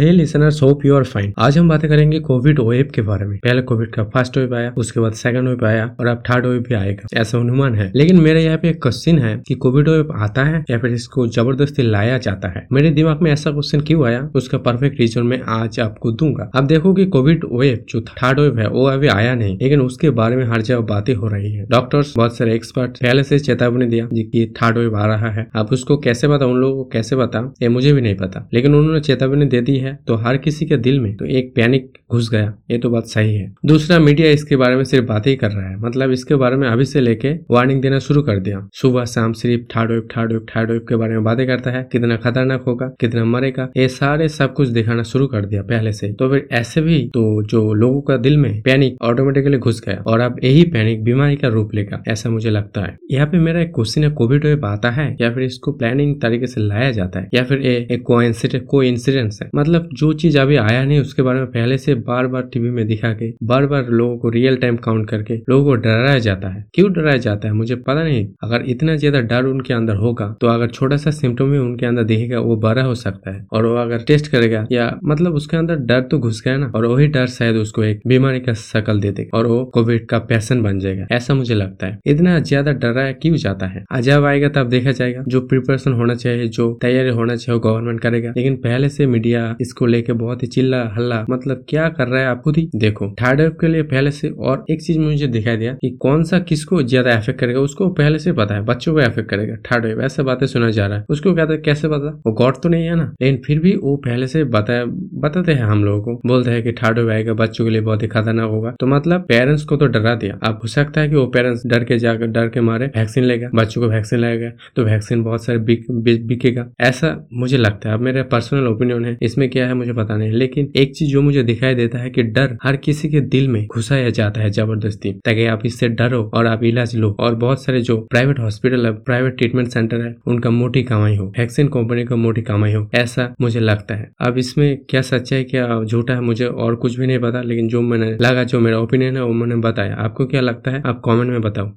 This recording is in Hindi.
Hey listeners hope you are fine आज हम बातें करेंगे कोविड वेब के बारे में। पहले कोविड का फ़र्स्ट वेब आया, उसके बाद सेकंड वेब आया, और अब थर्ड वेब भी आएगा। ऐसा अनुमान है। लेकिन मेरे यहाँ पे एक क्वेश्चन है कि कोविड वेब आता है या फिर इसको ज़बरदस्ती लाया जाता है? मेरे दिमाग में ऐसा क्वेश्चन क्यों आया? उसका परफेक्ट रीजन मैं आज आपको दूँगा। अब देखो की कोविड वेब जो थर्ड वेब है, वो अभी आया नहीं, लेकिन उसके बारे में हर जगह बातें हो रही है। डॉक्टर्स बहुत सारे एक्सपर्ट पहले से चेतावनी दिया की थर्ड वेब आ रहा है। अब उसको कैसे बता उन लोगों को कैसे बता ये मुझे भी नहीं पता। लेकिन उन्होंने चेतावनी दे दी है तो हर किसी के दिल में तो एक पैनिक घुस गया। ये तो बात सही है। दूसरा मीडिया इसके बारे में सिर्फ़ बातें ही कर रहा है। मतलब इसके बारे में अभी से लेके वार्निंग देना शुरू कर दिया। सुबह, शाम सिर्फ़ third wave third wave third wave के बारे में बातें करता है। कितना खतरनाक होगा, कितना मरेगा, ये सारे सब कुछ दिखाना शुरू कर दिया पहले से तो फिर ऐसे भी तो जो लोगों का दिल में पैनिक ऑटोमेटिकली घुस गया और अब यही पैनिक बीमारी का रूप लेगा, ऐसा मुझे लगता है। यहाँ पे मेरा एक क्वेश्चन है, कोविड वेव आता है या फिर इसको प्लानिंग तरीके से लाया जाता है या फिर एक को इंसिडेंस है? मतलब जो चीज़ अभी आया नहीं, उसके बारे में पहले से बार बार टीवी में दिखा के बार बार लोगों को रियल टाइम काउंट करके लोगों को डराया जाता है। क्यों डराया जाता है? मुझे पता नहीं। अगर इतना ज़्यादा डर उनके अंदर होगा तो अगर छोटा सा सिम्टम भी उनके अंदर दिखेगा, वो बड़ा हो सकता है। और वो अगर टेस्ट करेगा, या मतलब उसके अंदर डर तो घुस गया ना, और वही डर शायद उसको एक बीमारी का शकल दे देगा, और वो कोविड का पैसन बन जाएगा। ऐसा मुझे लगता है। इतना ज़्यादा डराया क्यों जाता है? जब आएगा तब देखा जाएगा। जो प्रिपरेशन होना चाहिए, जो तैयारी होना चाहिए, वो गवर्नमेंट करेगा। लेकिन पहले से मीडिया इसको लेके बहुत ही चिल्ला हल्ला मतलब क्या कर रहा है आप खुद ही? देखो थर्ड वेव के लिए पहले से और एक चीज़ मुझे दिखाई दिया कि कौन सा किसको ज़्यादा इफ़ेक्ट करेगा, उसको पहले से पता है, बच्चों को इफ़ेक्ट करेगा। थर्ड वेव ऐसे बातें सुना जा रहा है, उसको कहते कैसे पता? वो गॉड तो नहीं है ना? लेकिन फिर भी वो पहले से बताते हैं हम लोगों को। बोलते हैं कि थर्ड वेव आएगा, बच्चों के लिए बहुत ही खतरनाक होगा। तो मतलब पेरेंट्स को तो डरा दिया। अब हो सकता है कि वो पेरेंट्स डर के जाकर, डर के मारे वैक्सीन लेगा, बच्चों को वैक्सीन लगाएगा तो वैक्सीन बहुत सारे बिकेगा। ऐसा मुझे लगता है। अब मेरा पर्सनल ओपिनियन है, इसमें क्या है मुझे पता नहीं। लेकिन एक चीज़ जो मुझे दिखाई देता है कि डर हर किसी के दिल में घुसाया जाता है ज़बरदस्ती। ताकि आप इससे डरो और आप इलाज लो। और बहुत सारे जो प्राइवेट हॉस्पिटल है, प्राइवेट ट्रीटमेंट सेंटर है, उनका मोटी कमाई हो। वैक्सीन कंपनी का मोटी कमाई हो, ऐसा मुझे लगता है। अब इसमें क्या सच्चा है क्या झूठा है, मुझे और कुछ भी नहीं पता। लेकिन जो मैंने, लगा जो मेरा ओपिनियन है, वो मैंने बताया। आपको क्या लगता है? आप कॉमेंट में बताओ।